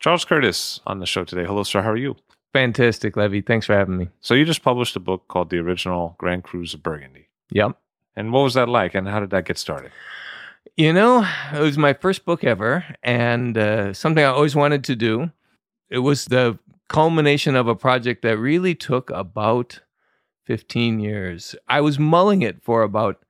Charles Curtis on the show today. Hello, sir. How are you? Fantastic, Levi. Thanks for having me. So you just published a book called The Original Grand Crus of Burgundy. Yep. And what was that like, and how did that get started? You know, it was my first book ever, and uh, something I always wanted to do. It was the culmination of a project that really took about 15 years. I was mulling it for about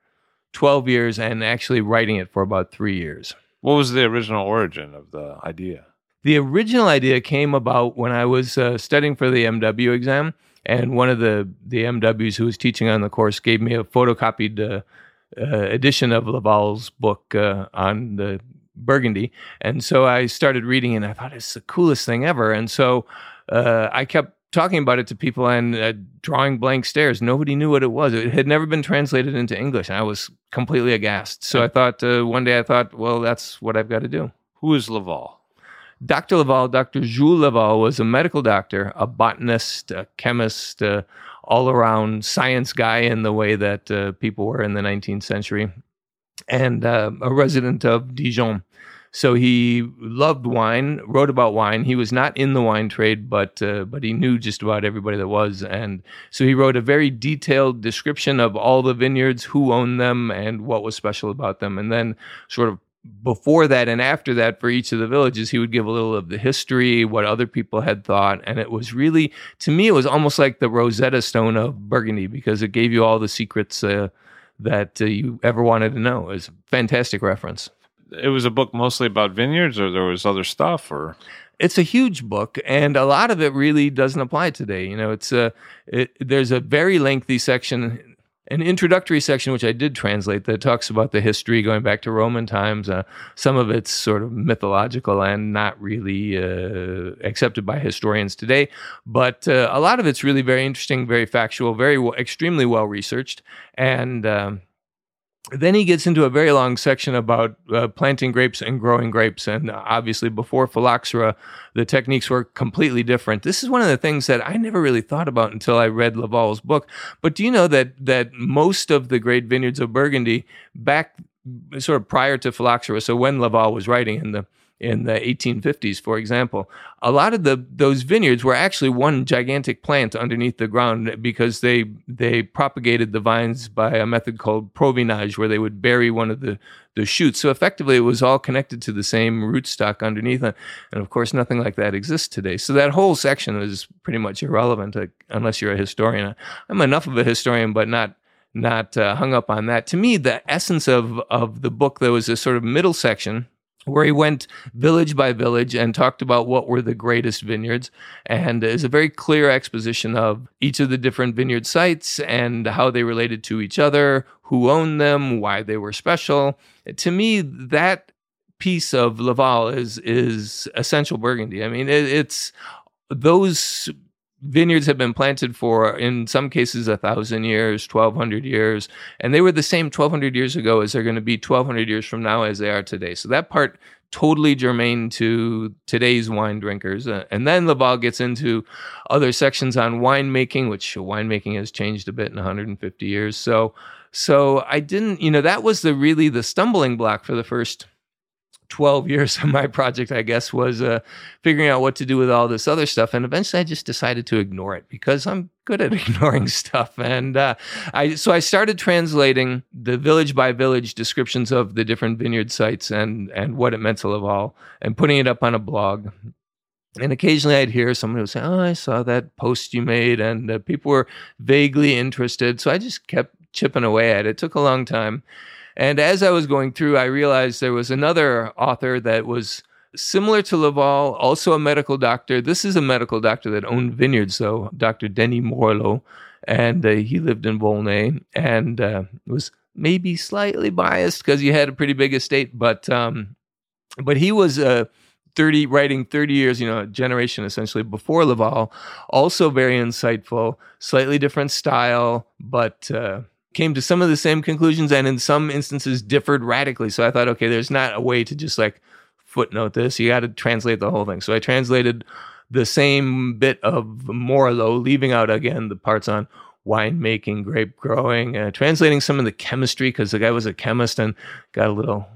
12 years and actually writing it for about three years. What was the original origin of the idea? The original idea came about when I was uh, studying for the MW exam, and one of the the MWs who was teaching on the course gave me a photocopied uh, uh, edition of Lavalle's book uh, on the Burgundy, and so I started reading, and I thought it's the coolest thing ever, and so uh, I kept talking about it to people and uh, drawing blank stares. Nobody knew what it was. It had never been translated into English, and I was completely aghast. So I thought uh, one day I thought, well, that's what I've got to do. Who is Lavalle? Dr. Lavalle, Dr. Jules Lavalle, was a medical doctor, a botanist, a chemist, uh, all around science guy in the way that uh, people were in the 19th century, and uh, a resident of Dijon. So he loved wine, wrote about wine. He was not in the wine trade, but uh, but he knew just about everybody that was, and so he wrote a very detailed description of all the vineyards, who owned them, and what was special about them, and then sort of before that and after that for each of the villages he would give a little of the history what other people had thought. And it was really to me it was almost like the rosetta stone of burgundy because it gave you all the secrets uh, that uh, you ever wanted to know. It was a fantastic reference. It was a book mostly about vineyards, or there was other stuff, or? It's a huge book and a lot of it really doesn't apply today. You know it's a it, there's a very lengthy section an introductory section which i did translate that talks about the history going back to roman times. Uh, some of it's sort of mythological and not really uh, accepted by historians today but uh, a lot of it's really very interesting very factual very w- extremely well researched. And um, then he gets into a very long section about uh, planting grapes and growing grapes. And obviously, before phylloxera, the techniques were completely different. This is one of the things that I never really thought about until I read Lavalle's book. But do you know that that most of the great vineyards of Burgundy, back sort of prior to phylloxera, so when Lavalle was writing in the in the 1850s, for example, a lot of the those vineyards were actually one gigantic plant underneath the ground because they they propagated the vines by a method called provignage, where they would bury one of the the shoots. So effectively, it was all connected to the same rootstock underneath, and of course, nothing like that exists today. So that whole section is pretty much irrelevant unless you're a historian. I'm enough of a historian, but not not uh, hung up on that. To me, the essence of of the book there was a sort of middle section where he went village by village and talked about what were the greatest vineyards. And is a very clear exposition of each of the different vineyard sites and how they related to each other who owned them why they were special. To me that piece of lavalle is is essential burgundy. I mean it, it's those vineyards have been planted for in some cases a thousand years 1200 years and they were the same 1200 years ago as they're going to be 1200 years from now as they are today so that part totally germane to today's wine drinkers. Uh, and then Lavalle gets into other sections on winemaking, which winemaking has changed a bit in 150 years. So, so I didn't, you know, that was the really the stumbling block for the first 12 years of my project, I guess, was uh, figuring out what to do with all this other stuff. And eventually I just decided to ignore it because I'm good at ignoring stuff. And uh, I, so I started translating the village by village descriptions of the different vineyard sites and, and what it meant to Lavalle and putting it up on a blog. And occasionally I'd hear someone would say, Oh, I saw that post you made. And uh, people were vaguely interested. So I just kept chipping away at it. It took a long time. And as I was going through, I realized there was another author that was similar to Lavalle, also a medical doctor. This is a medical doctor that owned vineyards, though, Dr. Denis Morelot. And uh, he lived in Volnay and uh, was maybe slightly biased because he had a pretty big estate, but um, but he was uh, 30 writing 30 years, you know, a generation essentially before Lavalle, also very insightful, slightly different style, but uh, came to some of the same conclusions and in some instances differed radically. So I thought, okay, there's not a way to just like footnote this. You got to translate the whole thing. So I translated the same bit of Morelot, leaving out again the parts on winemaking, grape growing, uh, translating some of the chemistry because the guy was a chemist and got a little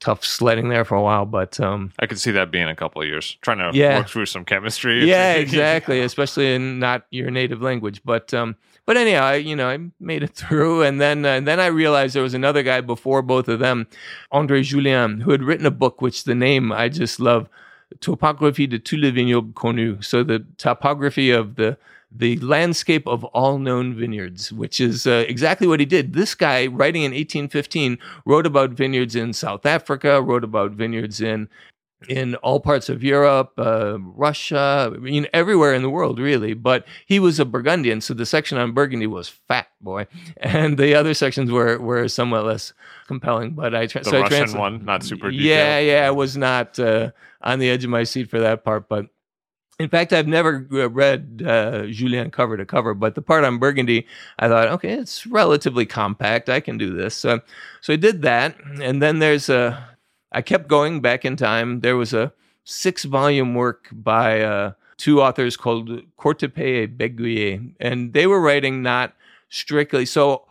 tough sledding there for a while. But um, I could see that being a couple of years trying to Yeah. work through some chemistry. yeah, exactly, especially in not your native language. But um, but anyhow, I, you know, I made it through, and then uh, and then I realized there was another guy before both of them, André Jullien, who had written a book which the name I just love, Topographie de tous les vignobles connus. So the topography of the the landscape of all known vineyards, which is uh, exactly what he did. This guy, writing in 1815, wrote about vineyards in South Africa, wrote about vineyards in in all parts of Europe, uh, Russia, I mean, everywhere in the world, really. But he was a Burgundian, so the section on Burgundy was fat, boy, and the other sections were were somewhat less compelling. But I tra- The so I Russian one, not super detailed. yeah, yeah, I was not uh, on the edge of my seat for that part, but. In fact, I've never uh, read uh, Jullien cover to cover, but the part on Burgundy, I thought, okay, it's relatively compact. I can do this. So, so I did that, and then there's a. I kept going back in time. There was a six-volume work by uh, two authors called Courtépée and Béguillet, and they were writing not strictly so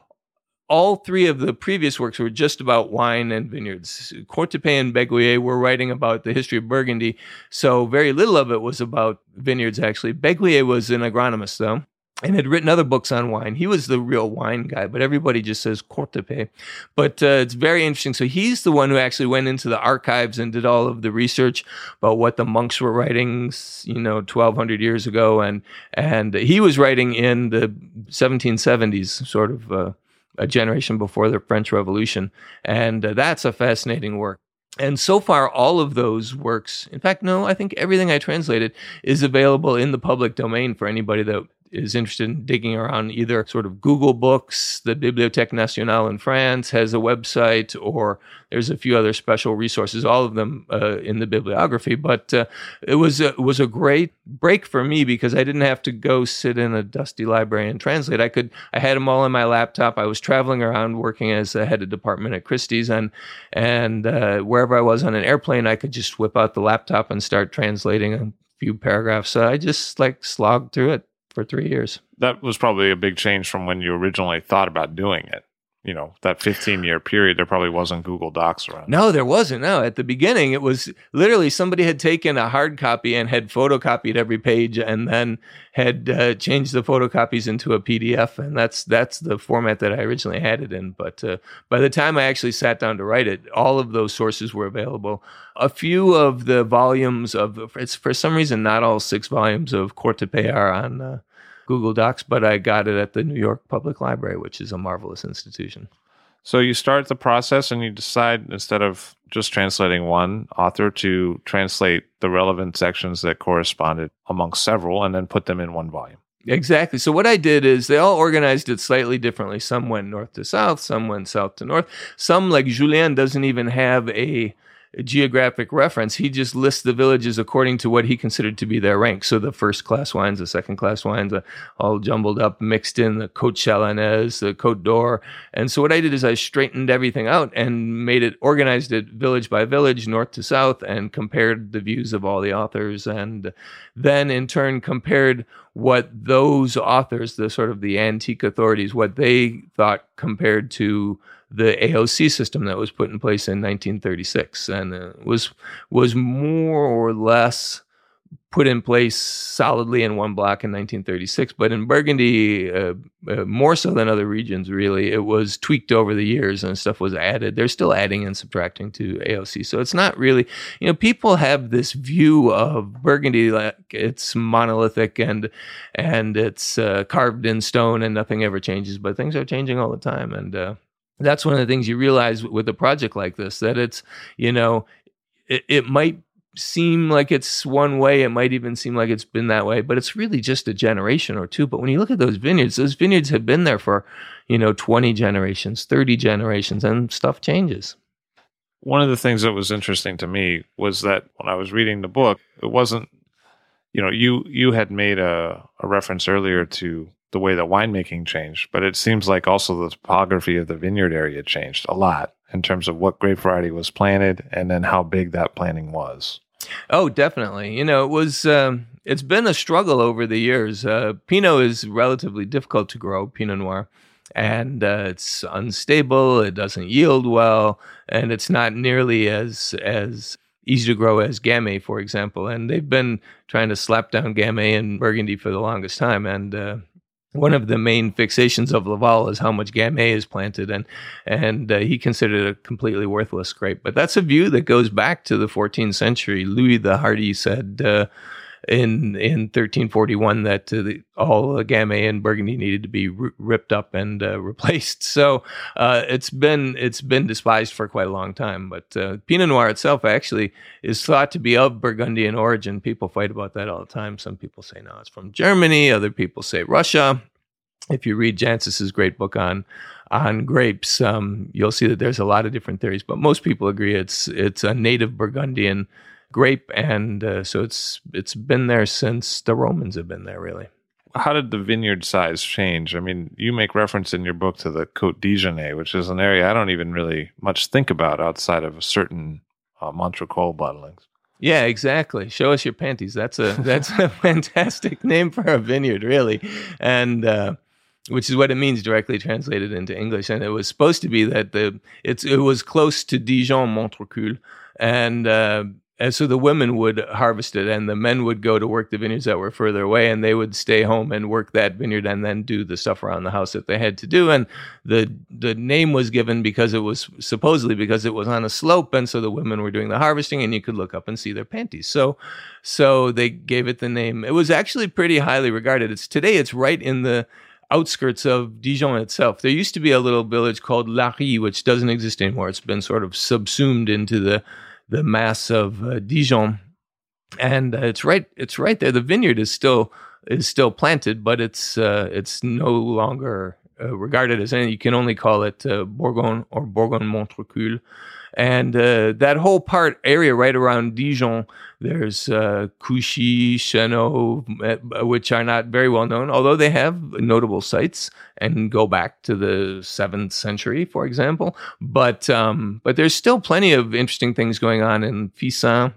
all three of the previous works were just about wine and vineyards. Courtépée and Béguillet were writing about the history of Burgundy, so very little of it was about vineyards, actually. Béguillet was an agronomist, though, and had written other books on wine. He was the real wine guy, but everybody just says Courtépée. But uh, it's very interesting. So he's the one who actually went into the archives and did all of the research about what the monks were writing, you know, 1200 years ago. And, and he was writing in the 1770s, sort of. Uh, a generation before the French Revolution. And uh, that's a fascinating work. And so far, all of those works, in fact, no, I think everything I translated is available in the public domain for anybody that is interested in digging around either sort of Google Books, the Bibliothèque Nationale in France has a website, or there's a few other special resources, all of them uh, in the bibliography. But uh, it was a, was a great break for me because I didn't have to go sit in a dusty library and translate. I could I had them all on my laptop. I was traveling around working as a head of department at Christie's, and and uh, wherever I was on an airplane, I could just whip out the laptop and start translating a few paragraphs. So I just like slogged through it for three years. That was probably a big change from when you originally thought about doing it. You know, that 15 year period, there probably wasn't Google Docs around. No, there wasn't. No, at the beginning, it was literally somebody had taken a hard copy and had photocopied every page, and then had uh, changed the photocopies into a PDF, and that's that's the format that I originally had it in. But uh, by the time I actually sat down to write it, all of those sources were available. A few of the volumes of it's for some reason not all six volumes of Courtépée are on. Uh, Google Docs, but I got it at the New York Public Library, which is a marvelous institution. So you start the process and you decide instead of just translating one author to translate the relevant sections that corresponded amongst several and then put them in one volume. Exactly. So what I did is they all organized it slightly differently. Some went north to south, some went south to north. Some, like Jullien, doesn't even have a geographic reference. He just lists the villages according to what he considered to be their rank. So the first class wines, the second class wines, uh, all jumbled up, mixed in the Côte Chalonnaise, the Côte d'Or. And so what I did is I straightened everything out and made it, organized it village by village, north to south, and compared the views of all the authors. And then in turn compared what those authors, the sort of the antique authorities, what they thought compared to the AOC system that was put in place in 1936 and uh, was was more or less put in place solidly in one block in 1936 but in burgundy uh, uh, more so than other regions really it was tweaked over the years and stuff was added. They're still adding and subtracting to aoc so it's not really you know people have this view of burgundy like it's monolithic and and it's uh, carved in stone and nothing ever changes but things are changing all the time and uh, that's one of the things you realize with a project like this that it's you know it, it might seem like it's one way it might even seem like it's been that way but it's really just a generation or two. But when you look at those vineyards those vineyards have been there for you know 20 generations 30 generations and stuff changes. One of the things that was interesting to me was that when i was reading the book it wasn't you know you you had made a, a reference earlier to the way that winemaking changed, but it seems like also the topography of the vineyard area changed a lot in terms of what grape variety was planted and then how big that planting was. Oh, definitely. You know, it was um, it's been a struggle over the years. Uh, Pinot is relatively difficult to grow, Pinot Noir, and uh, it's unstable. It doesn't yield well, and it's not nearly as as easy to grow as Gamay, for example. And they've been trying to slap down Gamay in Burgundy for the longest time, and uh, one of the main fixations of Lavalle is how much Gamay is planted, and and uh, he considered it a completely worthless grape. But that's a view that goes back to the 14th century. Louis the Hardy said uh, in in 1341 that uh, the, all the Gamay in Burgundy needed to be r- ripped up and uh, replaced. So uh, it's been it's been despised for quite a long time. But uh, Pinot Noir itself actually is thought to be of Burgundian origin. People fight about that all the time. Some people say no, it's from Germany. Other people say Russia. If you read Jancis's great book on on grapes, um, you'll see that there's a lot of different theories, but most people agree it's it's a native Burgundian grape, and uh, so it's it's been there since the Romans have been there, really. How did the vineyard size change? I mean, you make reference in your book to the Côte Dijonais, which is an area I don't even really much think about outside of certain uh, Montrecul bottlings. Yeah, exactly. Show us your panties. That's a that's a fantastic name for a vineyard, really, and uh, which is what it means directly translated into English. And it was supposed to be that the it's it was close to Dijon Montrecul, and uh, and so the women would harvest it, and the men would go to work the vineyards that were further away, and they would stay home and work that vineyard, and then do the stuff around the house that they had to do. And the the name was given because it was supposedly because it was on a slope, and so the women were doing the harvesting, and you could look up and see their panties. So, so they gave it the name. It was actually pretty highly regarded. It's today. It's right in the outskirts of Dijon itself. There used to be a little village called Larrey, which doesn't exist anymore. It's been sort of subsumed into the the mass of uh, Dijon, and uh, it's right it's right there. The vineyard is still is still planted, but it's uh, it's no longer uh, regarded as any. You can only call it uh, Bourgogne or Bourgogne Montrecul. And uh, that whole part area right around Dijon, there's uh, Couchey, Chenaux, uh, which are not very well known, although they have notable sites and go back to the seventh century, for example. But um, but there's still plenty of interesting things going on in Fixin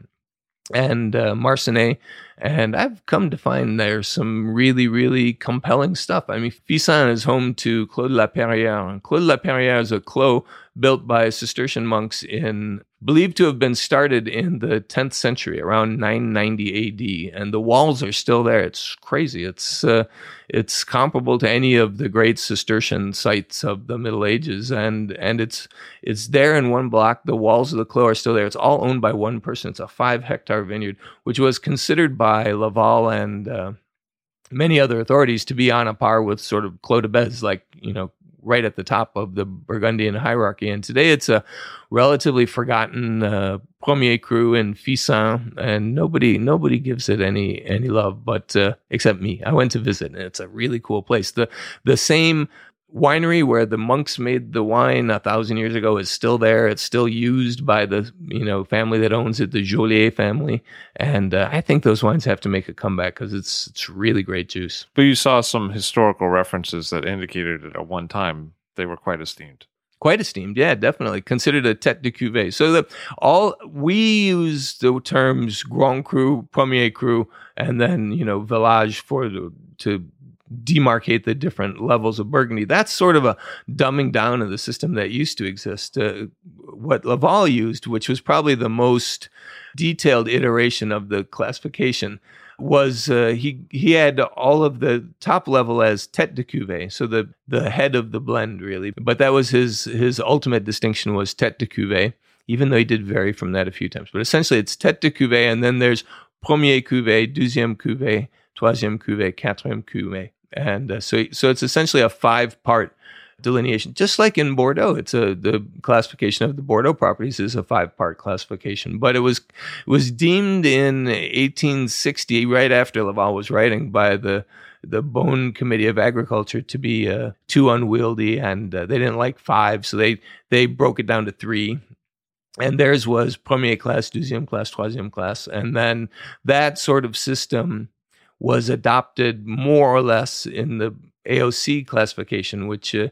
and uh. And I've come to find there's some really, really compelling stuff. I mean, Fixin is home to Clos de la Perrière. Clos de la Perrière is a clos built by Cistercian monks in believed to have been started in the 10th century around 990 AD and the walls are still there. It's crazy. It's uh, it's comparable to any of the great Cistercian sites of the Middle Ages. And and it's it's there in one block. The walls of the clo are still there. It's all owned by one person. It's a 5 hectare vineyard which was considered by Lavalle and uh, many other authorities to be on a par with sort of Clos de Bèze, like you know right at the top of the Burgundian hierarchy. And today it's a relatively forgotten uh, premier cru in Fixin, and nobody nobody gives it any any love, but uh, except me. I went to visit, and it's a really cool place. the The same winery where the monks made the wine a thousand years ago is still there. It's still used by the you know family that owns it, the Joliet family, and uh, I think those wines have to make a comeback because it's it's really great juice. But you saw some historical references that indicated that at one time they were quite esteemed. Quite esteemed, yeah, definitely considered a tête de cuvée. So the all we use the terms Grand Cru, Premier Cru, and then you know Village for the to demarcate the different levels of Burgundy. That's sort of a dumbing down of the system that used to exist. Uh, what Lavalle used, which was probably the most detailed iteration of the classification, was uh, he he had all of the top level as tête de cuvée, so the the head of the blend really. But that was his his ultimate distinction was tête de cuvée, even though he did vary from that a few times. But essentially, it's tête de cuvée, and then there's premier cuvée, deuxième cuvée, troisième cuvée, quatrième cuvée and uh, so so it's essentially a five part delineation. Just like in bordeaux it's a the classification of the bordeaux properties is a five part classification. But it was it was deemed in 1860 right after lavalle was writing by the the Beaune Committee of Agriculture to be uh, too unwieldy, and uh, they didn't like five, so they they broke it down to three. And theirs was premier class, deuxième class, troisième class, and then that sort of system was adopted more or less in the AOC classification, which, uh,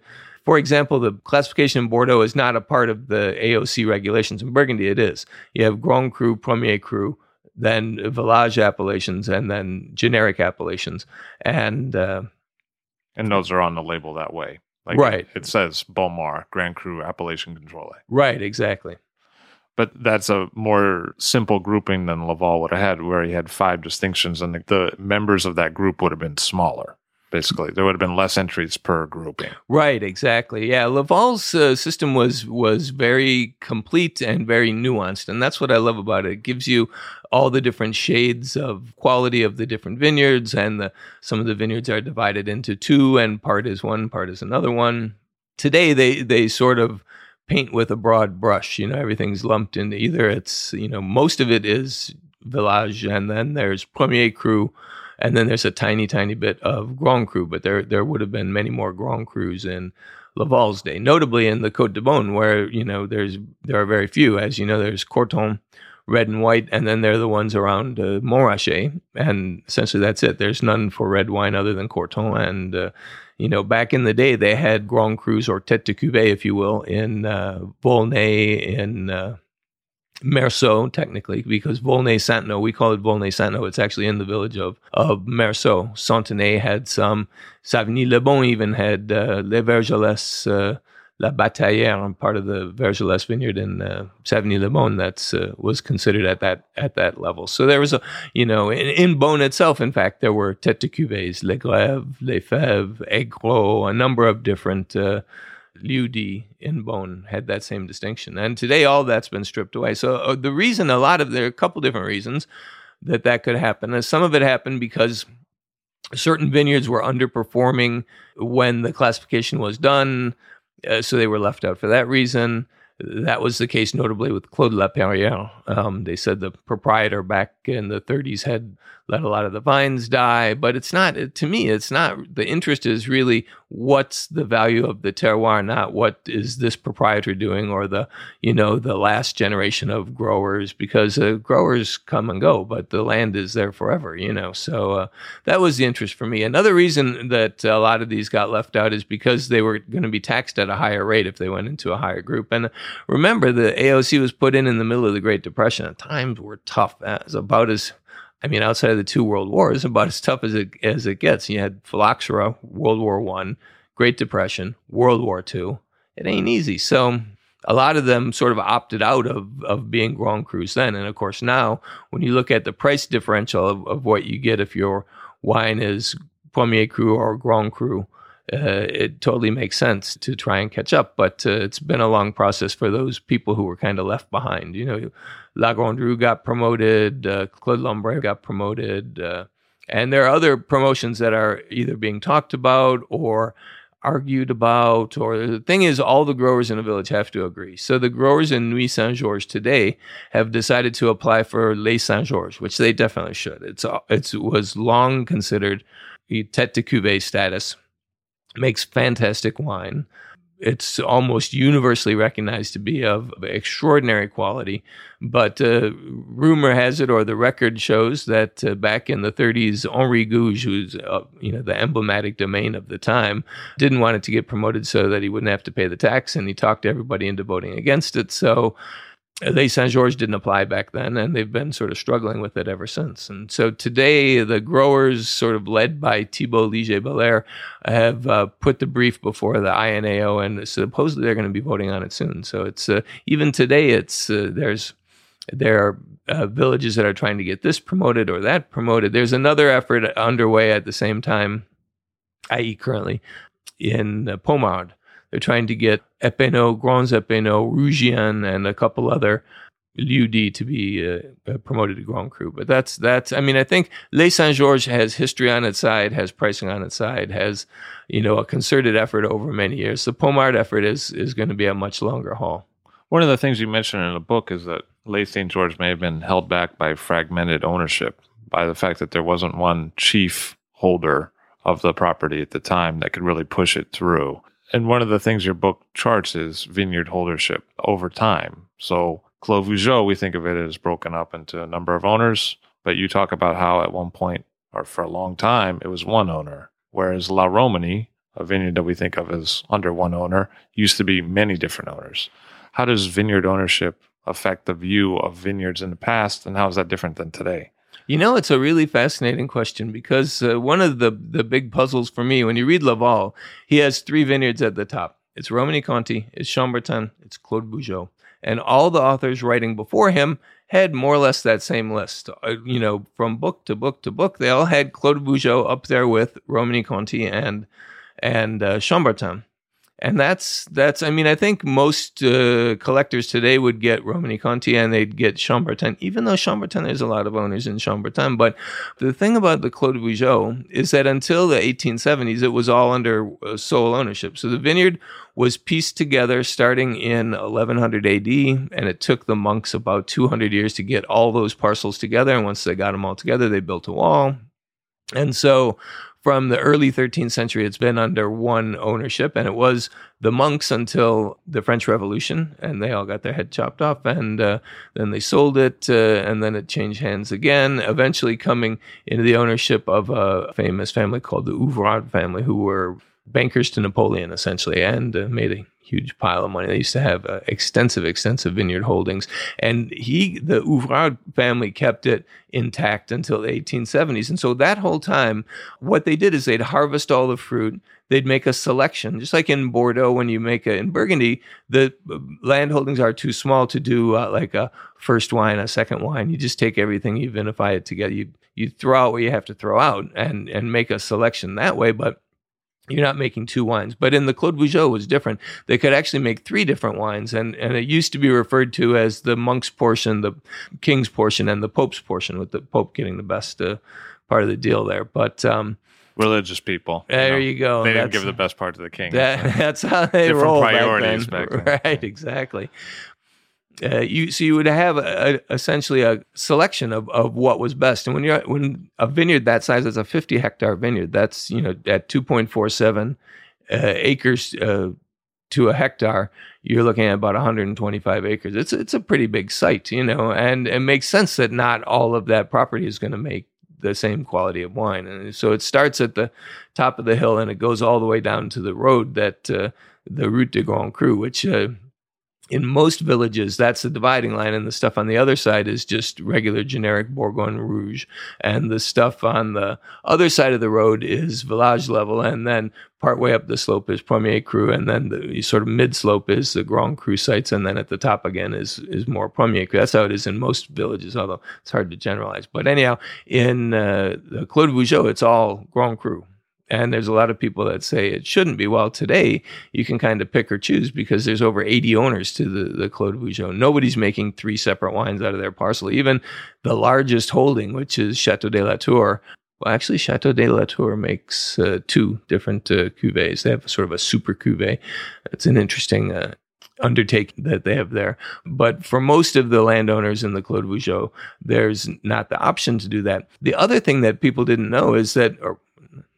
for example, the classification in Bordeaux is not a part of the AOC regulations. In Burgundy, it is. You have Grand Cru, Premier Cru, then Village appellations, and then generic appellations, and uh, and those are on the label that way. Like right. It, it says Bonnes Grand Cru Appellation Contrôlée. Right. Exactly but that's a more simple grouping than Lavalle would have had, where he had five distinctions, and the, the, members of that group would have been smaller. Basically, there would have been less entries per grouping. Right, exactly. Yeah, Lavalle's uh, system was was very complete and very nuanced, and that's what I love about it. It gives you all the different shades of quality of the different vineyards, and the, some of the vineyards are divided into two, and part is one, part is another one. Today, they they sort of paint with a broad brush. You know, everything's lumped in. Either it's you know most of it is village, and then there's premier cru, and then there's a tiny, tiny bit of grand cru. But there there would have been many more grand crus in Lavalle's day, notably in the Côte de Beaune, where you know there's there are very few. As you know, there's Corton red and white, and then they're the ones around uh, Montrachet, and essentially that's it. There's none for red wine other than Corton, and uh, you know, back in the day, they had Grand Crus or Tête de Cuvée, if you will, in uh, Volnay, in uh, Meursault, technically, because Volnay-Santenots, we call it Volnay-Santenots. It's actually in the village of, of Meursault. Santenay had some. Savigny-lès-Beaune even had uh, Les Vergelesses, uh, La Bataillère, part of the Vergelesses vineyard in uh, Savigny-lès-Beaune that uh, was considered at that at that level. So there was a, you know, in, in Beaune itself, in fact, there were tête de cuvées, Les Grèves, Les Fèves, Aigrots, a number of different uh, Lieux-Dits in Beaune had that same distinction. And today, all that's been stripped away. So uh, the reason, a lot of there are a couple different reasons that that could happen. And some of it happened because certain vineyards were underperforming when the classification was done uh, so they were left out for that reason. That was the case notably with Clos La Perrière. Um, they said the proprietor back in the 30s had let a lot of the vines die. But it's not, to me, it's not, the interest is really what's the value of the terroir, not what is this proprietor doing or the, you know, the last generation of growers, because uh, growers come and go, but the land is there forever, you know. So uh, that was the interest for me. Another reason that a lot of these got left out is because they were going to be taxed at a higher rate if they went into a higher group. And remember, the AOC was put in in the middle of the Great Depression. Times were tough. It was about as I mean, outside of the two world wars, about as tough as it as it gets. You had phylloxera, World War One, Great Depression, World War Two. It ain't easy. So a lot of them sort of opted out of of being Grand Crus then. And of course, now when you look at the price differential of, of what you get if your wine is Premier Cru or Grand Cru, uh, it totally makes sense to try and catch up. But uh, it's been a long process for those people who were kind of left behind. You know, La Grande Rue got promoted, uh, Clos des Lambrays got promoted, uh, and there are other promotions that are either being talked about or argued about. Or the thing is, all the growers in a village have to agree. So the growers in Nuits Saint Georges today have decided to apply for Les Saint Georges, which they definitely should. It's it was long considered tête de cuvée status makes fantastic wine. It's almost universally recognized to be of extraordinary quality. But uh, rumor has it, or the record shows, that uh, back in the 30s, Henri Gouge, who's uh, you know the emblematic domain of the time, didn't want it to get promoted so that he wouldn't have to pay the tax, and he talked everybody into voting against it. So Les Saint Georges didn't apply back then, and they've been sort of struggling with it ever since. And so today, the growers, sort of led by Thibault Liger-Belair, have uh, put the brief before the INAO, and supposedly they're going to be voting on it soon. So it's uh, even today, it's uh, there's there are uh, villages that are trying to get this promoted or that promoted. There's another effort underway at the same time, i.e., currently in Pommard they're trying to get Epéneau, Grands Epéneaux, Rugiens, and a couple other Lieux-Dits to be uh, promoted to Grand Cru. But that's that's. I mean, I think Les Saint Georges has history on its side, has pricing on its side, has you know a concerted effort over many years. The Pommard effort is is going to be a much longer haul. One of the things you mentioned in the book is that Les Saint Georges may have been held back by fragmented ownership, by the fact that there wasn't one chief holder of the property at the time that could really push it through and one of the things your book charts is vineyard holdership over time. So Clos Vougeot, we think of it as broken up into a number of owners, but you talk about how at one point or for a long time it was one owner, whereas La Romanée, a vineyard that we think of as under one owner, used to be many different owners. How does vineyard ownership affect the view of vineyards in the past, and how is that different than today? You know, it's a really fascinating question because uh, one of the, the big puzzles for me, when you read Lavalle, he has three vineyards at the top. It's Romanée Conti, it's Chambertin, it's Clos Vougeot. And all the authors writing before him had more or less that same list. Uh, you know, from book to book to book, they all had Clos Vougeot up there with Romanée Conti and and uh, Chambertin and that's that's i mean i think most uh, collectors today would get romanée conti and they'd get chambertin even though chambertin there's a lot of owners in chambertin but the thing about the clos vougeot is that until the 1870s it was all under uh, sole ownership so the vineyard was pieced together starting in 1100 AD, and it took the monks about 200 years to get all those parcels together. And once they got them all together, they built a wall. And so from the early 13th century, it's been under one ownership, and it was the monks until the French Revolution, and they all got their head chopped off, and uh, then they sold it, uh, and then it changed hands again, eventually coming into the ownership of a famous family called the Ouvrard family, who were bankers to Napoleon, essentially, and uh, made a huge pile of money. They used to have uh, extensive, extensive vineyard holdings, and he, the Ouvrard family, kept it intact until the 1870s. And so that whole time, what they did is they'd harvest all the fruit. They'd make a selection, just like in Bordeaux when you make it in Burgundy. The uh, land holdings are too small to do uh, like a first wine, a second wine. You just take everything, you vinify it together. You you throw out what you have to throw out, and and make a selection that way. But you're not making two wines. But in the Clos Vougeot was different. They could actually make three different wines. And, and it used to be referred to as the monk's portion, the king's portion, and the pope's portion, with the pope getting the best uh, part of the deal there. But um, religious people. There you, know, you go. They didn't give the best part to the king. That, that's how they Different roll priorities back then. back then. Right, exactly. Uh, you so you would have a, a, essentially a selection of, of what was best, and when you're when a vineyard that size is a 50 hectare vineyard, that's you know at 2.47 uh, acres uh, to a hectare, you're looking at about 125 acres. It's it's a pretty big site, you know, and it makes sense that not all of that property is going to make the same quality of wine, and so it starts at the top of the hill and it goes all the way down to the road that uh, the Route de Grand Cru, which uh, in most villages, that's the dividing line, and the stuff on the other side is just regular generic Bourgogne Rouge, and the stuff on the other side of the road is village level, and then partway up the slope is Premier Cru, and then the sort of mid slope is the Grand Cru sites, and then at the top again is is more Premier Cru. That's how it is in most villages, although it's hard to generalize. But anyhow, in uh, the Clos Vougeot, it's all Grand Cru. And there's a lot of people that say it shouldn't be. Well, today you can kind of pick or choose because there's over 80 owners to the, the Clos Vougeot. Nobody's making three separate wines out of their parcel. Even the largest holding, which is Chateau de la Tour, well, actually, Chateau de la Tour makes uh, two different uh, cuvées. They have sort of a super cuvée. It's an interesting uh, undertaking that they have there. But for most of the landowners in the Clos Vougeot, there's not the option to do that. The other thing that people didn't know is that, or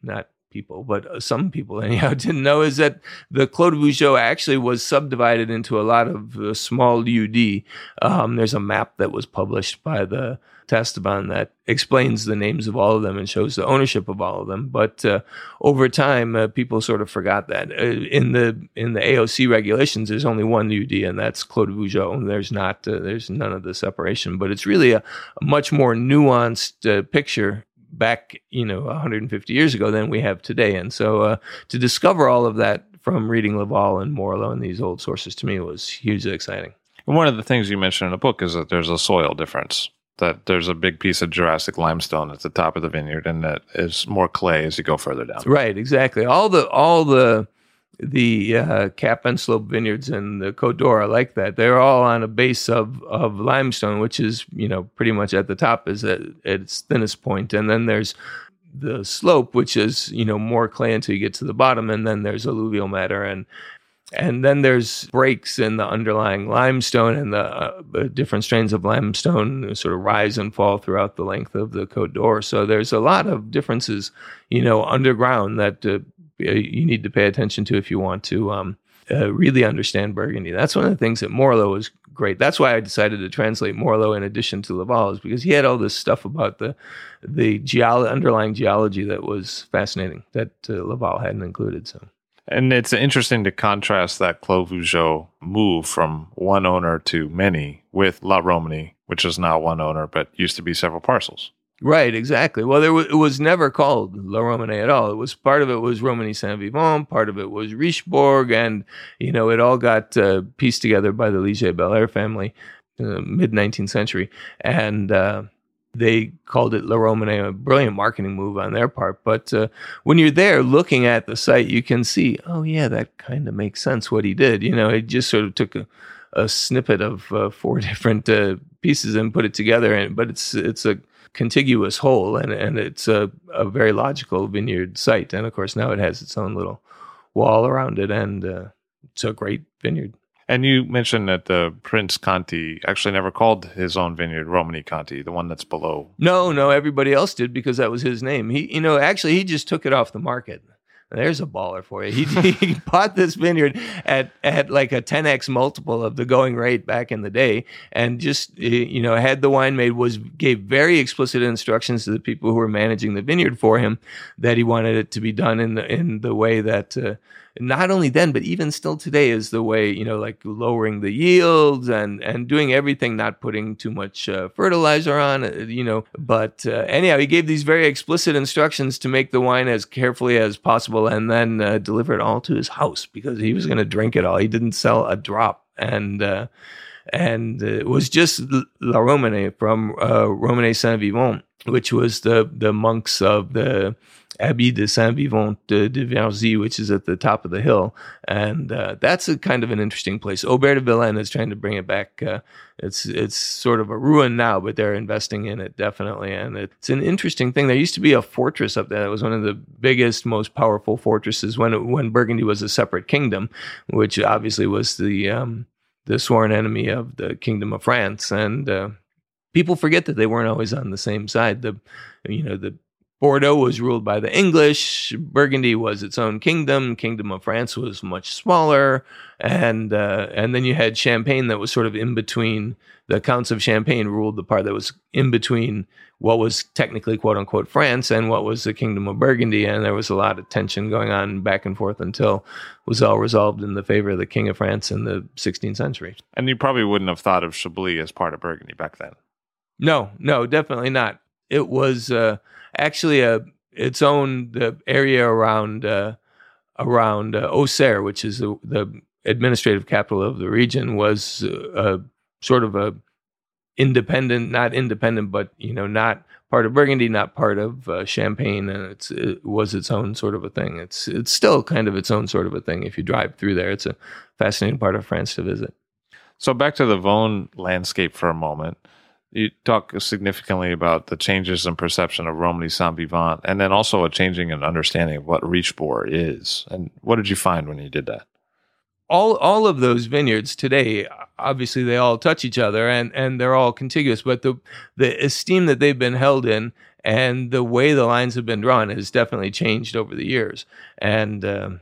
not people, but uh, some people anyhow didn't know is that the Clos de actually was subdivided into a lot of uh, small lieux-dits. Um, there's a map that was published by the Esteban that explains the names of all of them and shows the ownership of all of them. But uh, over time, uh, people sort of forgot that. Uh, in the in the AOC regulations, there's only one lieu-dit, and that's Clos de Vougeot. There's not uh, there's none of the separation, but it's really a, a much more nuanced picture back you know 150 years ago than we have today. And so uh, to discover all of that from reading Lavalle and Morelot and these old sources to me was hugely exciting. And one of the things you mentioned in the book is that there's a soil difference that there's a big piece of Jurassic limestone at the top of the vineyard, and that is more clay as you go further down. Right, exactly. All the all the the uh, cap and slope vineyards and the Côte d'Or are like that. They're all on a base of of limestone, which is you know pretty much at the top is at, at its thinnest point, and then there's the slope, which is you know more clay until you get to the bottom, and then there's alluvial matter and and then there's breaks in the underlying limestone, and the uh, different strains of limestone sort of rise and fall throughout the length of the Côte d'Or. So there's a lot of differences, you know, underground that uh, you need to pay attention to if you want to um, uh, really understand Burgundy. That's one of the things that Morelot was great. That's why I decided to translate Morelot in addition to Lavalle, is because he had all this stuff about the the geolo- underlying geology that was fascinating that uh, Lavalle hadn't included. So. And it's interesting to contrast that Clos Vougeot move from one owner to many with La Romanée, which is now one owner, but used to be several parcels. Right, exactly. Well, there it was never called La Romanée at all. It was part of it was Romanée Saint Vivant, part of it was Richebourg, and you know it all got uh, pieced together by the Liger-Belair family, uh, mid 19th century, and uh, they called it La Romanée, a brilliant marketing move on their part. But uh, when you're there looking at the site, you can see, oh yeah, that kind of makes sense what he did. You know, he just sort of took a, a snippet of uh, four different uh, pieces and put it together. And but it's it's a contiguous whole, and and it's a, a very logical vineyard site. And of course, now it has its own little wall around it, and uh, it's a great vineyard. And you mentioned that the Prince Conti actually never called his own vineyard Romanée Conti, the one that's below. No, no, everybody else did because that was his name. He, you know, actually he just took it off the market. There's a baller for you. He, he bought this vineyard at at like a 10x multiple of the going rate back in the day, and just you know had the wine made. Was gave very explicit instructions to the people who were managing the vineyard for him that he wanted it to be done in the in the way that. Uh, not only then, but even still today is the way, you know, like lowering the yields and, and doing everything, not putting too much uh, fertilizer on, uh, you know. But uh, anyhow, he gave these very explicit instructions to make the wine as carefully as possible and then uh, deliver it all to his house because he was going to drink it all. He didn't sell a drop. And, uh, and it was just La Romanée from uh, Romanée Saint Vivant, which was the, the monks of the Abbey de Saint Vivant de, de which is at the top of the hill, and uh, that's a kind of an interesting place. Aubert de Villaine is trying to bring it back. Uh, it's it's sort of a ruin now, but they're investing in it definitely, and it's an interesting thing. There used to be a fortress up there that was one of the biggest, most powerful fortresses when it, when Burgundy was a separate kingdom, which obviously was the um, the sworn enemy of the Kingdom of France, and uh, people forget that they weren't always on the same side. The you know the Bordeaux was ruled by the English. Burgundy was its own kingdom. Kingdom of France was much smaller, and uh, and then you had Champagne that was sort of in between. The counts of Champagne ruled the part that was in between what was technically quote unquote France and what was the Kingdom of Burgundy, and there was a lot of tension going on back and forth until it was all resolved in the favor of the King of France in the 16th century. And you probably wouldn't have thought of Chablis as part of Burgundy back then. No, no, definitely not. It was. Uh, actually a its own the area around uh, around uh, Auxerre, which is the, the, administrative capital of the region, was uh, sort of a independent, not independent, but you know, not part of Burgundy, not part of uh, Champagne, and it was its own sort of a thing. It's it's still kind of its own sort of a thing. If you drive through there, it's a fascinating part of France to visit. So back to the Vosne landscape for a moment you talk significantly about the changes in perception of Romanée Saint Vivant, and then also a changing in understanding of what Richebourg is. And what did you find when you did that? All all of those vineyards today, obviously, they all touch each other, and and they're all contiguous. But the the esteem that they've been held in, and the way the lines have been drawn has definitely changed over the years. And um,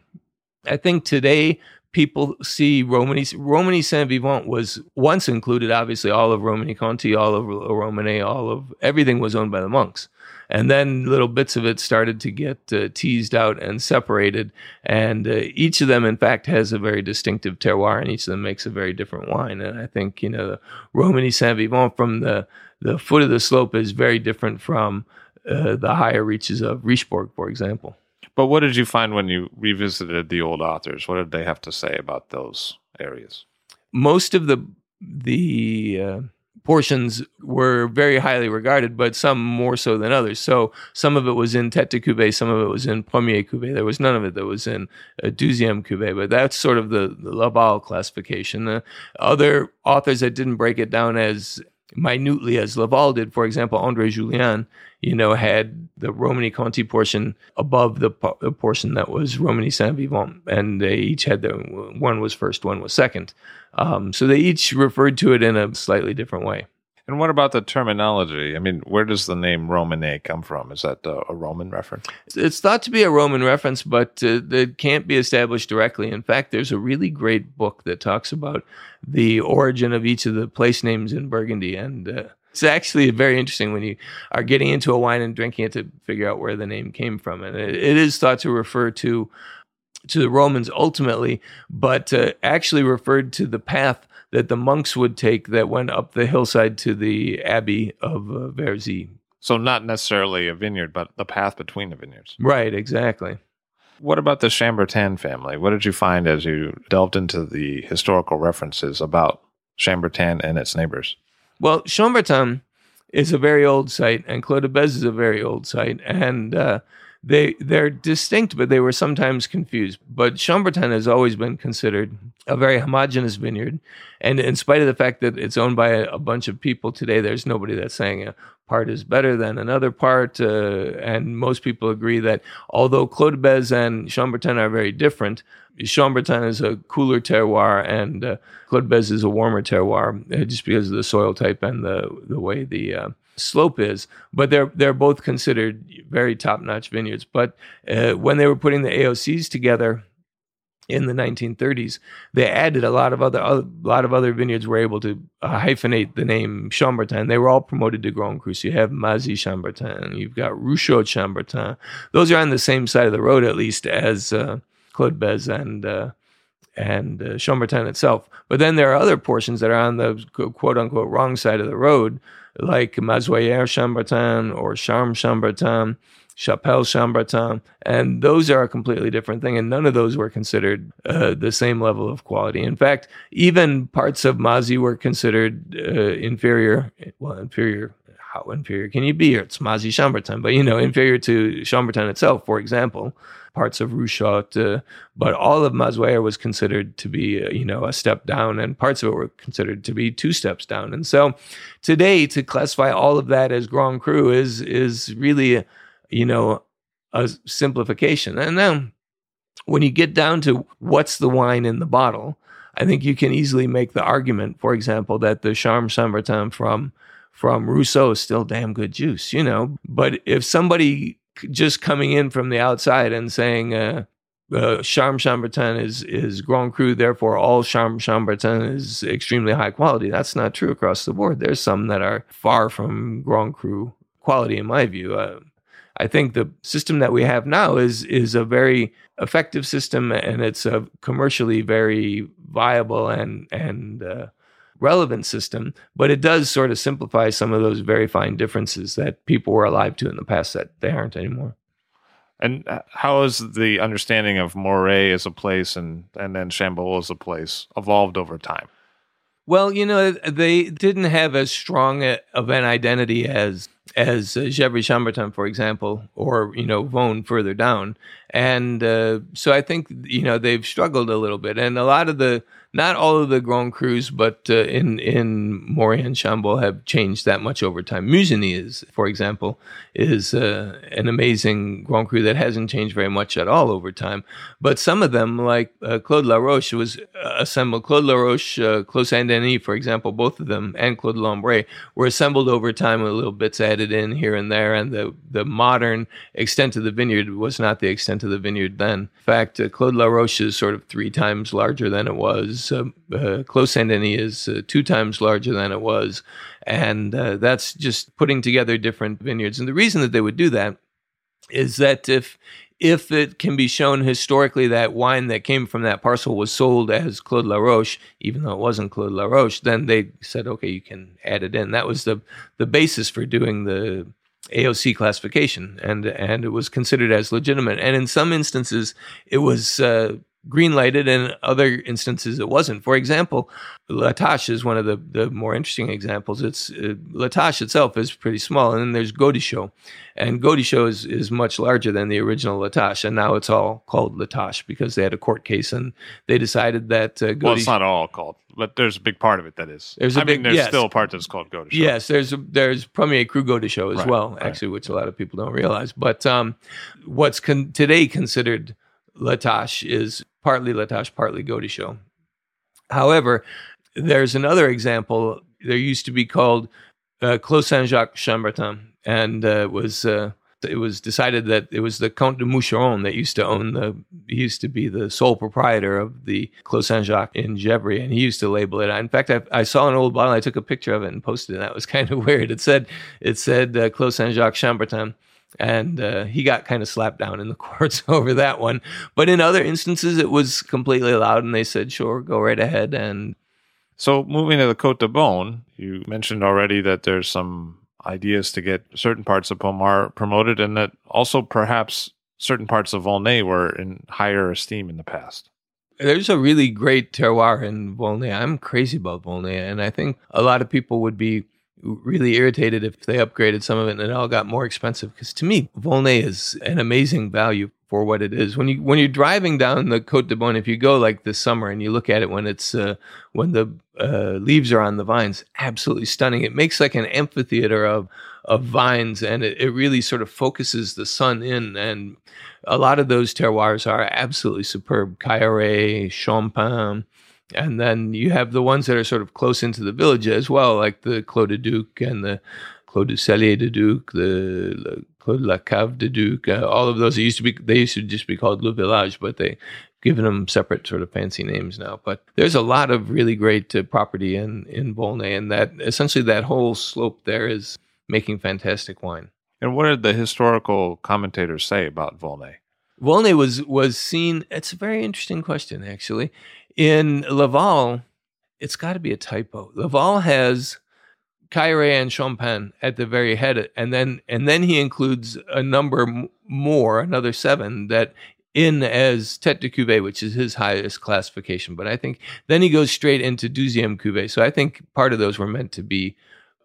I think today people see Romanée Romanée Saint Vivant was once included. Obviously, all of Romanée Conti, all of Romanée, all of everything was owned by the monks. And then little bits of it started to get uh, teased out and separated. And uh, each of them, in fact, has a very distinctive terroir, and each of them makes a very different wine. And I think you know, the Romanée Saint Vivant from the the foot of the slope is very different from uh, the higher reaches of Richebourg, for example. But what did you find when you revisited the old authors? What did they have to say about those areas? Most of the the uh, portions were very highly regarded, but some more so than others. So some of it was in Tête de Cuvée, some of it was in Premier Cuvée. There was none of it that was in a Deuxième but that's sort of the, the Lavalle classification. The other authors that didn't break it down as minutely as Lavalle did, for example, André Jullien, you know, had the Romanée Conti portion above the, po- the portion that was Romanée Saint Vivant, and they each had the one was first, one was second. Um, so they each referred to it in a slightly different way. And what about the terminology? I mean, where does the name Romanée come from? Is that uh, a Roman reference? It's thought to be a Roman reference, but uh, it can't be established directly. In fact, there's a really great book that talks about the origin of each of the place names in Burgundy. And uh, it's actually very interesting when you are getting into a wine and drinking it to figure out where the name came from. And it, it is thought to refer to to the Romans ultimately, but uh, actually referred to the path that the monks would take that went up the hillside to the abbey of uh, Vergy. So not necessarily a vineyard, but the path between the vineyards. Right, exactly. What about the Chambertin family? What did you find as you delved into the historical references about Chambertin and its neighbors? Well, Chambertin is a very old site, and Clos de Bèze is a very old site, and uh, they they're distinct, but they were sometimes confused. But Chambertin has always been considered a very homogenous vineyard, and in spite of the fact that it's owned by a, a bunch of people today, there's nobody that's saying a part is better than another part. Uh, and most people agree that although Clos Bèze and Chambertin are very different, Chambertin is a cooler terroir and uh, is a warmer terroir, uh, just because of the soil type and the the way the uh, slope is, but they're they're both considered very top notch vineyards. But uh, when they were putting the AOCs together in the 1930s, they added a lot of other a lot of other vineyards were able to uh, hyphenate the name Chambertin. They were all promoted to Grand Cru. So you have Mazis Chambertin, you've got Ruchottes Chambertin. Those are on the same side of the road at least as uh, Clos de Bèze and. Uh, and uh, Chambertin itself. But then there are other portions that are on the quote unquote wrong side of the road like Mazoyères Chambertin or Charmes Chambertin, Chapelle Chambertin, and those are a completely different thing. And none of those were considered uh, the same level of quality. In fact, even parts of Mazis were considered uh, inferior. Well, inferior. How inferior can you be? It's Mazis Chambertin, but you know, inferior to Chambertin itself, for example parts of Ruchottes, uh, but all of Mazoyères was considered to be, uh, you know, a step down, and parts of it were considered to be two steps down. And so, today, to classify all of that as Grand Cru is is really, you know, a simplification. And then, when you get down to what's the wine in the bottle, I think you can easily make the argument, for example, that the Charmes Chambertin from from Rousseau is still damn good juice, you know. But if somebody just coming in from the outside and saying uh, uh, Charmes Chambertin is is Grand Cru, therefore all Charmes Chambertin is extremely high quality. That's not true across the board. There's some that are far from Grand Cru quality, in my view. Uh, I think the system that we have now is is a very effective system, and it's a commercially very viable and and uh, relevant system, but it does sort of simplify some of those very fine differences that people were alive to in the past that they aren't anymore. And uh, how has the understanding of Morey as a place and, and then Chambolle as a place evolved over time? Well, you know, they didn't have as strong a, of an identity as as uh, Gevrey Chambertin, for example, or you know Vosne further down, and uh, so I think you know they've struggled a little bit, and a lot of the not all of the Grand Crus, but uh, in in and Chambolle have changed that much over time. Musigny is, for example, is uh, an amazing Grand Cru that hasn't changed very much at all over time. But some of them, like uh, Clos de la Roche, was uh, assembled. Clos de la Roche, uh, Clos Saint Denis, for example, both of them, and Clos des Lambrays were assembled over time with little bits added in here and there, and the the modern extent of the vineyard was not the extent of the vineyard then. In fact, uh, Clos de is sort of three times larger than it was. Um, uh, Clos Saint Denis is uh, two times larger than it was, and uh, that's just putting together different vineyards. And the reason that they would do that is that if if it can be shown historically that wine that came from that parcel was sold as Clos de la Roche, even though it wasn't Clos de la Roche, then they said, okay, you can add it in. That was the the basis for doing the AOC classification, and and it was considered as legitimate. And in some instances, it was uh, green lighted, and other instances it wasn't. For example, La Tâche is one of the, the more interesting examples. It's uh, La Tâche itself is pretty small, and then there's Gaudichots, and Gaudichots is, is much larger than the original La Tâche, and now it's all called La Tâche because they had a court case and they decided that uh, well, it's not all called, but there's a big part of it that is. There's a I big- mean, there's yes. still a part that's called Gaudichots. Yes, there's there's Premier Cru Gaudichots as Right, well, right. actually, which a lot of people don't realize. But um, what's con- today considered La Tâche is partly La Tâche, partly Gaudichots. However, there's another example. There used to be called uh, Clos Saint Jacques Chambertin, and uh, it was uh, it was decided that it was the Comte de Moucheron that used to own the he used to be the sole proprietor of the Clos Saint Jacques in Gevrey, and he used to label it. In fact, I, I saw an old bottle. I took a picture of it and posted it. And That was kind of weird. It said it said uh, Clos Saint Jacques Chambertin. And uh, he got kind of slapped down in the courts over that one. But in other instances, it was completely allowed, and they said, "Sure, go right ahead." And So moving to the Côte de Beaune, you mentioned already that there's some ideas to get certain parts of Pommard promoted, and that also perhaps certain parts of Volnay were in higher esteem in the past. There's a really great terroir in Volnay. I'm crazy about Volnay, and I think a lot of people would be really irritated if they upgraded some of it and it all got more expensive. Because to me, Volnay is an amazing value for what it is. When you when you're driving down the Côte de Beaune, if you go like this summer and you look at it when it's uh, when the uh, leaves are on the vines, absolutely stunning. It makes like an amphitheater of of vines, and it, it really sort of focuses the sun in and a lot of those terroirs are absolutely superb. Caillerets, Champans, and then you have the ones that are sort of close into the village as well, like the Clos de Duc and the Clos du Cellier de Duc, the, Clos de la Cave de Duc. Uh, all of those, they used to be, they used to just be called Le Village, but they given them separate sort of fancy names now. But there's a lot of really great uh, property in in Volnay, and that essentially that whole slope there is making fantastic wine. And what did the historical commentators say about Volnay? Volnay was was seen. It's a very interesting question, actually. In Lavalle, it's got to be a typo. Lavalle has Caillerets and Champans at the very head, and then and then he includes a number m- more, another seven that in as tête de cuvée, which is his highest classification. But I think then he goes straight into deuxième cuvée. So I think part of those were meant to be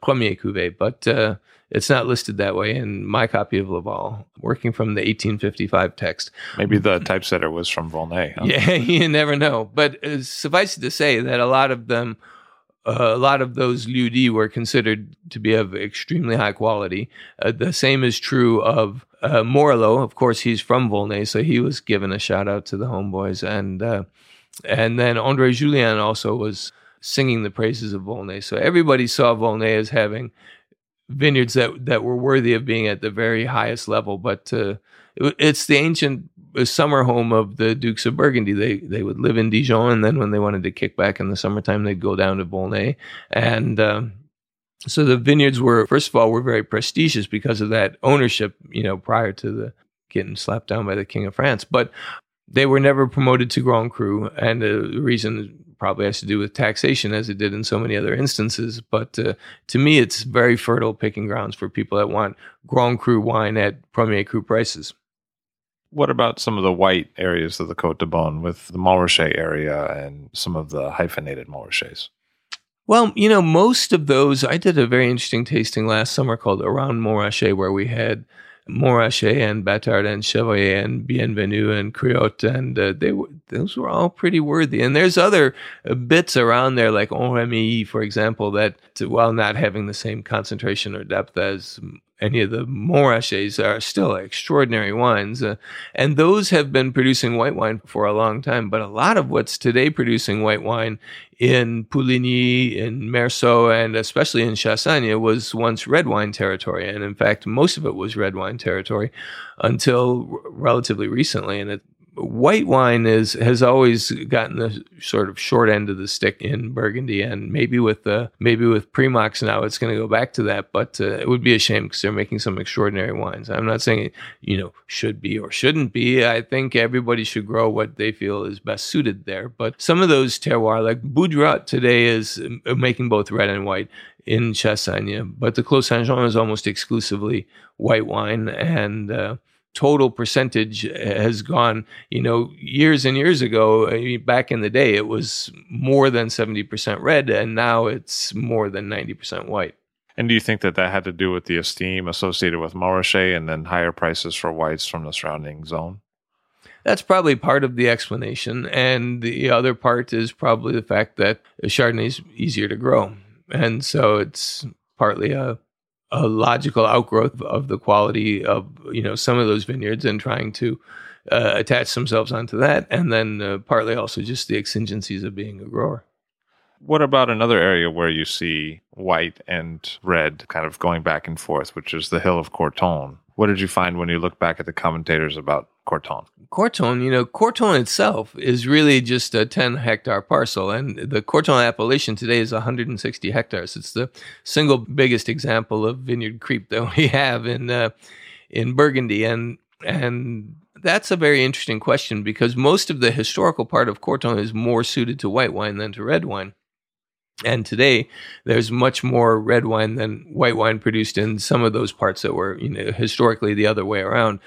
premier cuvée, but uh, it's not listed that way in my copy of Lavalle, working from the 1855 text. Maybe the typesetter was from Volnay. huh? Yeah, you never know. But uh, suffice it to say that a lot of them, uh, a lot of those lieux were considered to be of extremely high quality. Uh, the same is true of uh, Morelot. Of course, he's from Volnay, so he was given a shout out to the homeboys, and uh, and then André Jullien also was singing the praises of Volnay. So everybody saw Volnay as having vineyards that that were worthy of being at the very highest level. But uh, it, it's the ancient uh, summer home of the Dukes of Burgundy. They they would live in Dijon, and then when they wanted to kick back in the summertime, they'd go down to Volnay. And um, so the vineyards were, first of all, were very prestigious because of that ownership. You know, prior to the getting slapped down by the King of France, but they were never promoted to Grand Cru, and the reason probably has to do with taxation, as it did in so many other instances. But uh, to me, it's very fertile picking grounds for people that want Grand Cru wine at Premier Cru prices. What about some of the white areas of the Côte de Beaune with the Montrachet area and some of the hyphenated Montrachets? Well, you know, most of those, I did a very interesting tasting last summer called Around Montrachet, where we had Montrachet and Batard and Chevalier and Bienvenue and Criot, and uh, they were those were all pretty worthy. And there's other uh, bits around there, like Enremilly, for example, that while not having the same concentration or depth as any of the Montrachets are still extraordinary wines. Uh, and those have been producing white wine for a long time. But a lot of what's today producing white wine in Puligny, in Meursault, and especially in Chassagne was once red wine territory. And in fact, most of it was red wine territory until r- relatively recently. And it white wine is has always gotten the sort of short end of the stick in Burgundy, and maybe with the maybe with premox now it's going to go back to that. But uh, it would be a shame because they're making some extraordinary wines. I'm not saying it, you know should be or shouldn't be. I think everybody should grow what they feel is best suited there. But some of those terroirs, like Boudrat today, is uh, making both red and white in Chassagne, but the Clos Saint Jean is almost exclusively white wine and. Uh, total percentage has gone, you know, years and years ago, uh, back in the day, it was more than 70% red, and now it's more than 90% white. And do you think that that had to do with the esteem associated with Montrachet and then higher prices for whites from the surrounding zone? That's probably part of the explanation. And the other part is probably the fact that Chardonnay is easier to grow. And so it's partly a a logical outgrowth of the quality of you know some of those vineyards and trying to uh, attach themselves onto that, and then uh, partly also just the exigencies of being a grower. What about another area where you see white and red kind of going back and forth, which is the hill of Corton? What did you find when you look back at the commentators about Corton? Corton, you know, Corton itself is really just a 10 hectare parcel, and the Corton appellation today is 160 hectares. It's the single biggest example of vineyard creep that we have in uh, in Burgundy, and and that's a very interesting question because most of the historical part of Corton is more suited to white wine than to red wine. And today, there's much more red wine than white wine produced in some of those parts that were, you know, historically the other way around.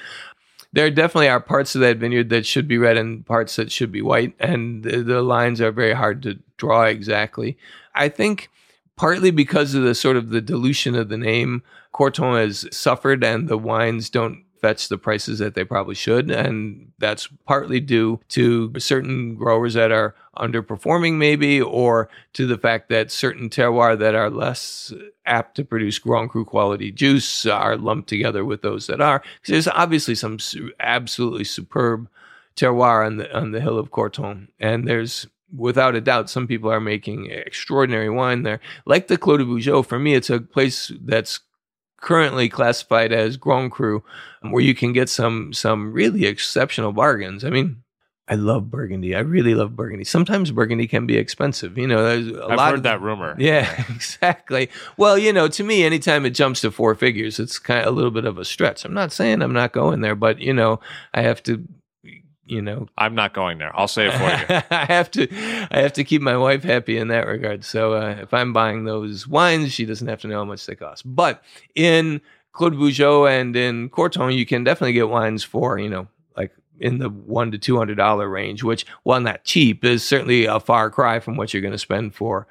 There definitely are parts of that vineyard that should be red and parts that should be white, and the, the lines are very hard to draw exactly. I think partly because of the sort of the dilution of the name, Corton has suffered, and the wines don't fetch the prices that they probably should. And that's partly due to certain growers that are underperforming, maybe, or to the fact that certain terroir that are less apt to produce Grand Cru quality juice are lumped together with those that are. There's obviously some su- absolutely superb terroir on the on the hill of Corton, and there's without a doubt, some people are making extraordinary wine there. Like the Clos de Vougeot, for me, it's a place that's currently classified as Grand Cru, um, where you can get some some really exceptional bargains. I mean, I love Burgundy. I really love Burgundy. Sometimes Burgundy can be expensive. You know, there's a I've lot heard of that rumor. Yeah, exactly. Well, you know, to me, anytime it jumps to four figures, it's kind of a little bit of a stretch. I'm not saying I'm not going there, but you know, I have to, you know, I'm not going there. I'll say it for you. I have to, I have to keep my wife happy in that regard. So uh, if I'm buying those wines, she doesn't have to know how much they cost. But in Clos de Vougeot and in Corton, you can definitely get wines for you know like in the one to two hundred dollar range, which while not cheap, is certainly a far cry from what you're going to spend for,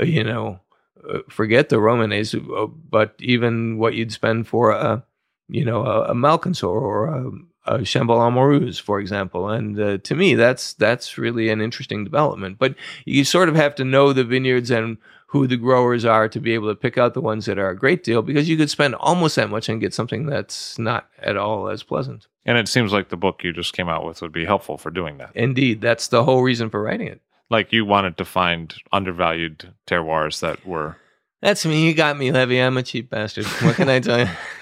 uh, you know, uh, forget the Romanées, uh, but even what you'd spend for a, you know, a, a or a, a Chambolle Amoureuses, for example. And uh, to me, that's that's really an interesting development. But you sort of have to know the vineyards and who the growers are to be able to pick out the ones that are a great deal because you could spend almost that much and get something that's not at all as pleasant. And it seems like the book you just came out with would be helpful for doing that. Indeed, that's the whole reason for writing it. Like you wanted to find undervalued terroirs that were. That's me. You got me, Levi. I'm a cheap bastard. What can I tell you?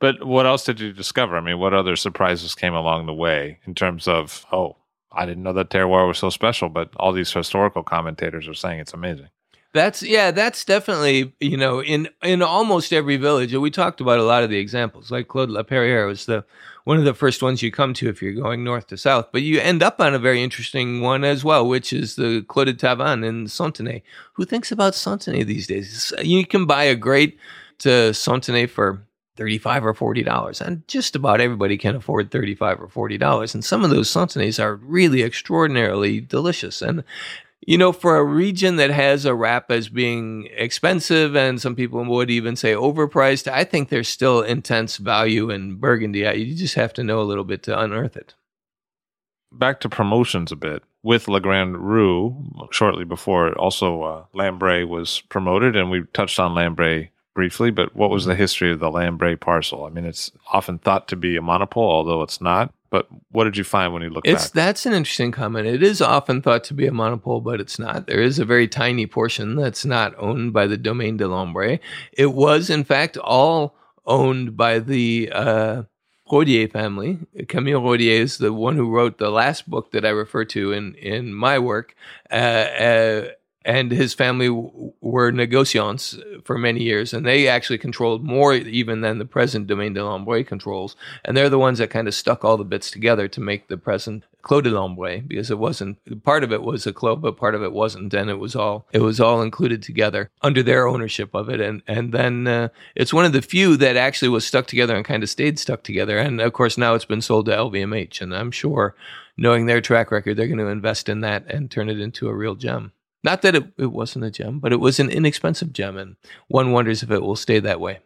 But what else did you discover? I mean, what other surprises came along the way in terms of, oh, I didn't know that terroir was so special, but all these historical commentators are saying it's amazing. That's yeah, that's definitely you know in in almost every village. We talked about a lot of the examples, like Clos La Perrière was the one of the first ones you come to if you're going north to south. But you end up on a very interesting one as well, which is the Clos de Tavannes in Santenay. Who thinks about Santenay these days? You can buy a great uh, Santenay for 35 or 40 dollars and just about everybody can afford 35 or 40 dollars and some of those Santenays are really extraordinarily delicious and you know, for a region that has a rap as being expensive and some people would even say overpriced, I think there's still intense value in Burgundy. You just have to know a little bit to unearth it. Back to promotions a bit. With Le Grand Rue, shortly before, also uh, Lambray was promoted, and we touched on Lambray briefly, but what was the history of the Lambray parcel? I mean, it's often thought to be a monopole, although it's not. But what did you find when you looked at It's back? that's an interesting comment. It is often thought to be a monopole, but it's not. There is a very tiny portion that's not owned by the Domaine de Lambray. It was, in fact, all owned by the uh, Rodier family. Camille Rodier is the one who wrote the last book that I refer to in in my work. Uh, uh, and his family w- were negociants for many years, and they actually controlled more even than the present Domaine de Lambray controls. And they're the ones that kind of stuck all the bits together to make the present Clos de Lambray, because it wasn't part of it was a clos, but part of it wasn't, and it was all it was all included together under their ownership of it. And and then uh, it's one of the few that actually was stuck together and kind of stayed stuck together. And of course now it's been sold to LVMH, and I'm sure, knowing their track record, they're going to invest in that and turn it into a real gem. Not that it, it wasn't a gem, but it was an inexpensive gem, and one wonders if it will stay that way.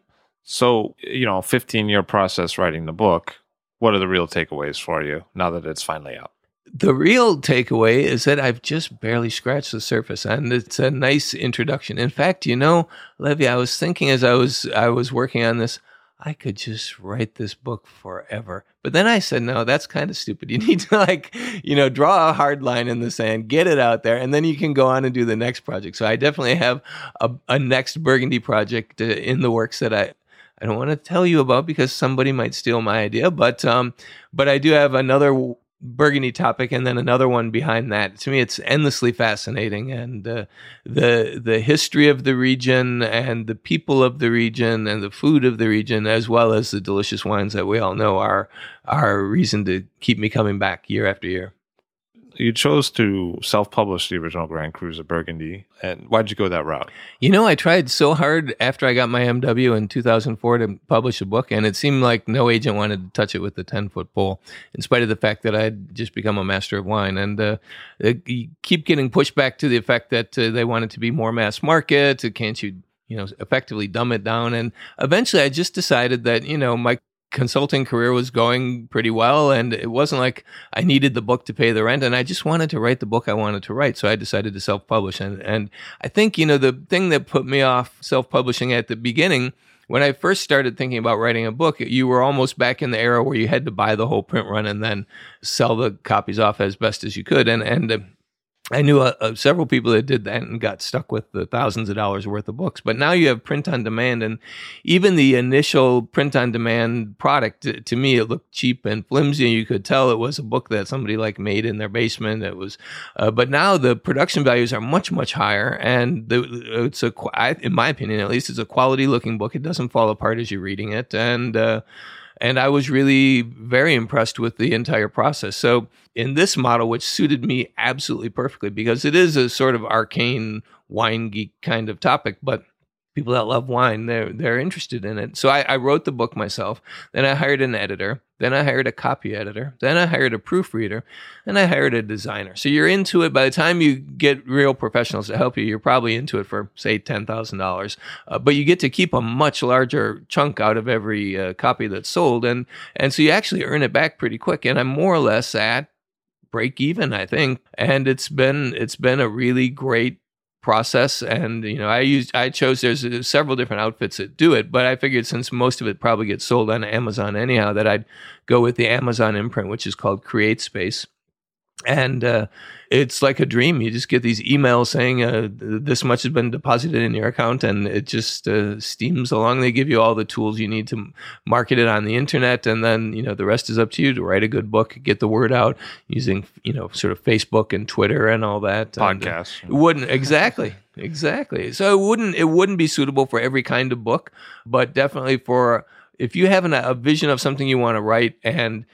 so, you know, 15 year process writing the book. What are the real takeaways for you now that it's finally out? The real takeaway is that I've just barely scratched the surface, and it's a nice introduction. In fact, you know, Levi, I was thinking as I was I was working on this, I could just write this book forever. But then I said, no, that's kind of stupid. You need to like, you know, draw a hard line in the sand, get it out there, and then you can go on and do the next project. So I definitely have a, a next Burgundy project uh, in the works that I I don't want to tell you about because somebody might steal my idea, but um, but I do have another Burgundy topic and then another one behind that. To me, it's endlessly fascinating, and uh, the the history of the region and the people of the region and the food of the region, as well as the delicious wines that we all know are are a reason to keep me coming back year after year. You chose to self publish the original Grand Cru of Burgundy. And why'd you go that route? You know, I tried so hard after I got my MW in 2004 to publish a book, and it seemed like no agent wanted to touch it with the 10 foot pole, in spite of the fact that I'd just become a master of wine. And uh, you keep getting pushed back to the effect that uh, they wanted to be more mass market. Can't you, you know, effectively dumb it down? And eventually I just decided that, you know, my consulting career was going pretty well and it wasn't like I needed the book to pay the rent and I just wanted to write the book I wanted to write so I decided to self-publish. And and I think you know the thing that put me off self-publishing at the beginning when I first started thinking about writing a book you were almost back in the era where you had to buy the whole print run and then sell the copies off as best as you could. And and I knew uh, uh, several people that did that and got stuck with the thousands of dollars worth of books. But now you have print on demand, and even the initial print on demand product, to, to me, it looked cheap and flimsy. You could tell it was a book that somebody like made in their basement. It was, uh, but now the production values are much much higher, and the, it's a, in my opinion at least, it's a quality looking book. It doesn't fall apart as you're reading it, and uh, and I was really very impressed with the entire process. So, in this model, which suited me absolutely perfectly because it is a sort of arcane wine geek kind of topic, but people that love wine, they're, they're interested in it. So, I, I wrote the book myself. Then I hired an editor. Then I hired a copy editor. Then I hired a proofreader. and I hired a designer. So you're into it. By the time you get real professionals to help you, you're probably into it for, say, $10,000. Uh, but you get to keep a much larger chunk out of every uh, copy that's sold. And, and so you actually earn it back pretty quick. And I'm more or less at break even, I think. And it's been, it's been a really great process and you know i used i chose there's several different outfits that do it but i figured since most of it probably gets sold on amazon anyhow that i'd go with the amazon imprint which is called create space and uh, it's like a dream you just get these emails saying uh, this much has been deposited in your account and it just uh, steams along they give you all the tools you need to market it on the internet and then you know the rest is up to you to write a good book get the word out using you know sort of facebook and twitter and all that and, uh, Podcast. it wouldn't exactly, exactly. So it wouldn't it wouldn't be suitable for every kind of book, but definitely for if you have an, a vision of something you want to write and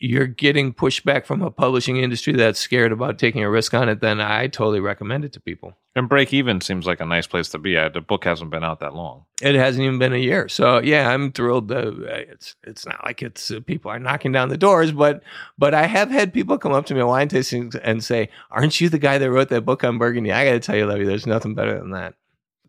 you're getting pushback from a publishing industry that's scared about taking a risk on it, then I totally recommend it to people. And break even seems like a nice place to be at. The book hasn't been out that long. It hasn't even been a year, so yeah, I'm thrilled. Uh, it's it's not like it's uh, people are knocking down the doors, but but I have had people come up to me at wine tastings and say, "Aren't you the guy that wrote that book on Burgundy?" I got to tell you, Levi, there's nothing better than that.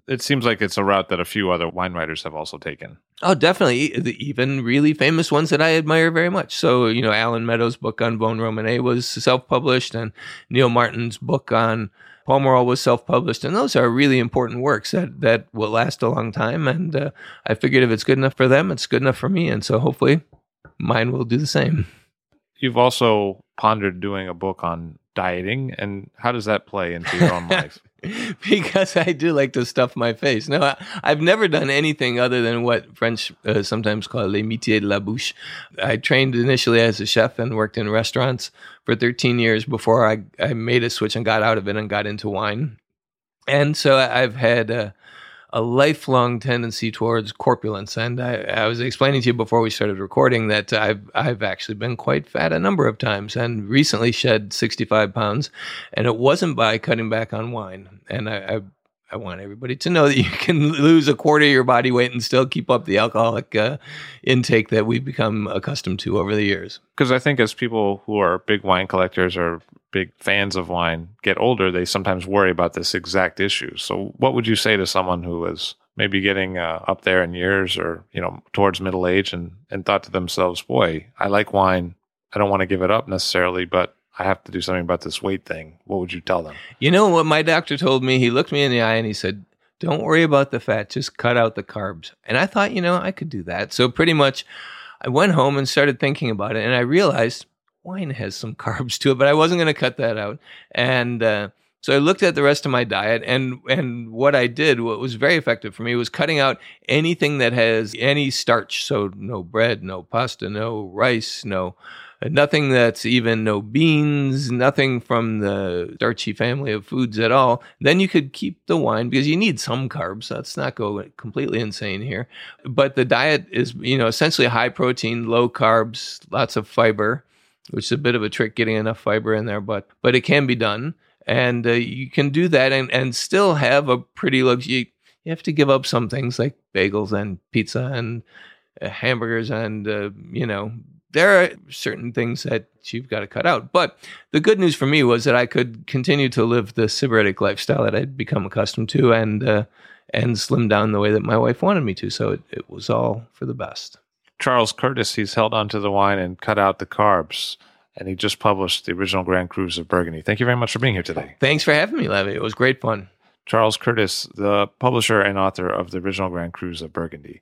It seems like it's a route that a few other wine writers have also taken. Oh, definitely. The- Even really famous ones that I admire very much. So, you know, Allen Meadows' book on Vosne Romanée was self published, and Neal Martin's book on Pomerol was self-published, and those are really important works that that will last a long time. And uh, I figured if it's good enough for them, it's good enough for me, and so hopefully, mine will do the same. You've also pondered doing a book on dieting, and how does that play into your own life? because I do like to stuff my face. No, I, have never done anything other than what French uh, sometimes call les métiers de la bouche. I trained initially as a chef and worked in restaurants for 13 years before I, I made a switch and got out of it and got into wine. And so I've had uh, a lifelong tendency towards corpulence. And I, I, was explaining to you before we started recording that I've I've actually been quite fat a number of times and recently shed 65 pounds. And it wasn't by cutting back on wine. And I, I I want everybody to know that you can lose a quarter of your body weight and still keep up the alcoholic uh, intake that we've become accustomed to over the years. Because I think as people who are big wine collectors or big fans of wine get older, they sometimes worry about this exact issue. So, what would you say to someone who is maybe getting uh, up there in years or you know towards middle age and and thought to themselves, "Boy, I like wine. I don't want to give it up necessarily, but I have to do something about this weight thing." What would you tell them? You know what my doctor told me? He looked me in the eye and he said, "Don't worry about the fat. Just cut out the carbs." And I thought, you know, I could do that. So pretty much. I went home and started thinking about it, and I realized wine has some carbs to it, but I wasn't going to cut that out. And uh, so I looked at the rest of my diet, and and what I did, what was very effective for me, was cutting out anything that has any starch. So no bread, no pasta, no rice, no nothing that's even no beans, nothing from the starchy family of foods at all, then you could keep the wine because you need some carbs. Let's not go completely insane here. But the diet is, you know, essentially high protein, low carbs, lots of fiber which is a bit of a trick getting enough fiber in there, but but it can be done, and uh, you can do that and and still have a pretty look. You, you have to give up some things like bagels and pizza and uh, hamburgers and uh, you know there are certain things that you've got to cut out. But the good news for me was that I could continue to live the sybaritic lifestyle that I'd become accustomed to and uh, and slim down the way that my wife wanted me to. So it, it was all for the best. Charles Curtis, he's held onto the wine and cut out the carbs. And he just published the original Grand Crus of Burgundy. Thank you very much for being here today. Thanks for having me, Levi. It was great fun. Charles Curtis, the publisher and author of the original Grand Crus of Burgundy.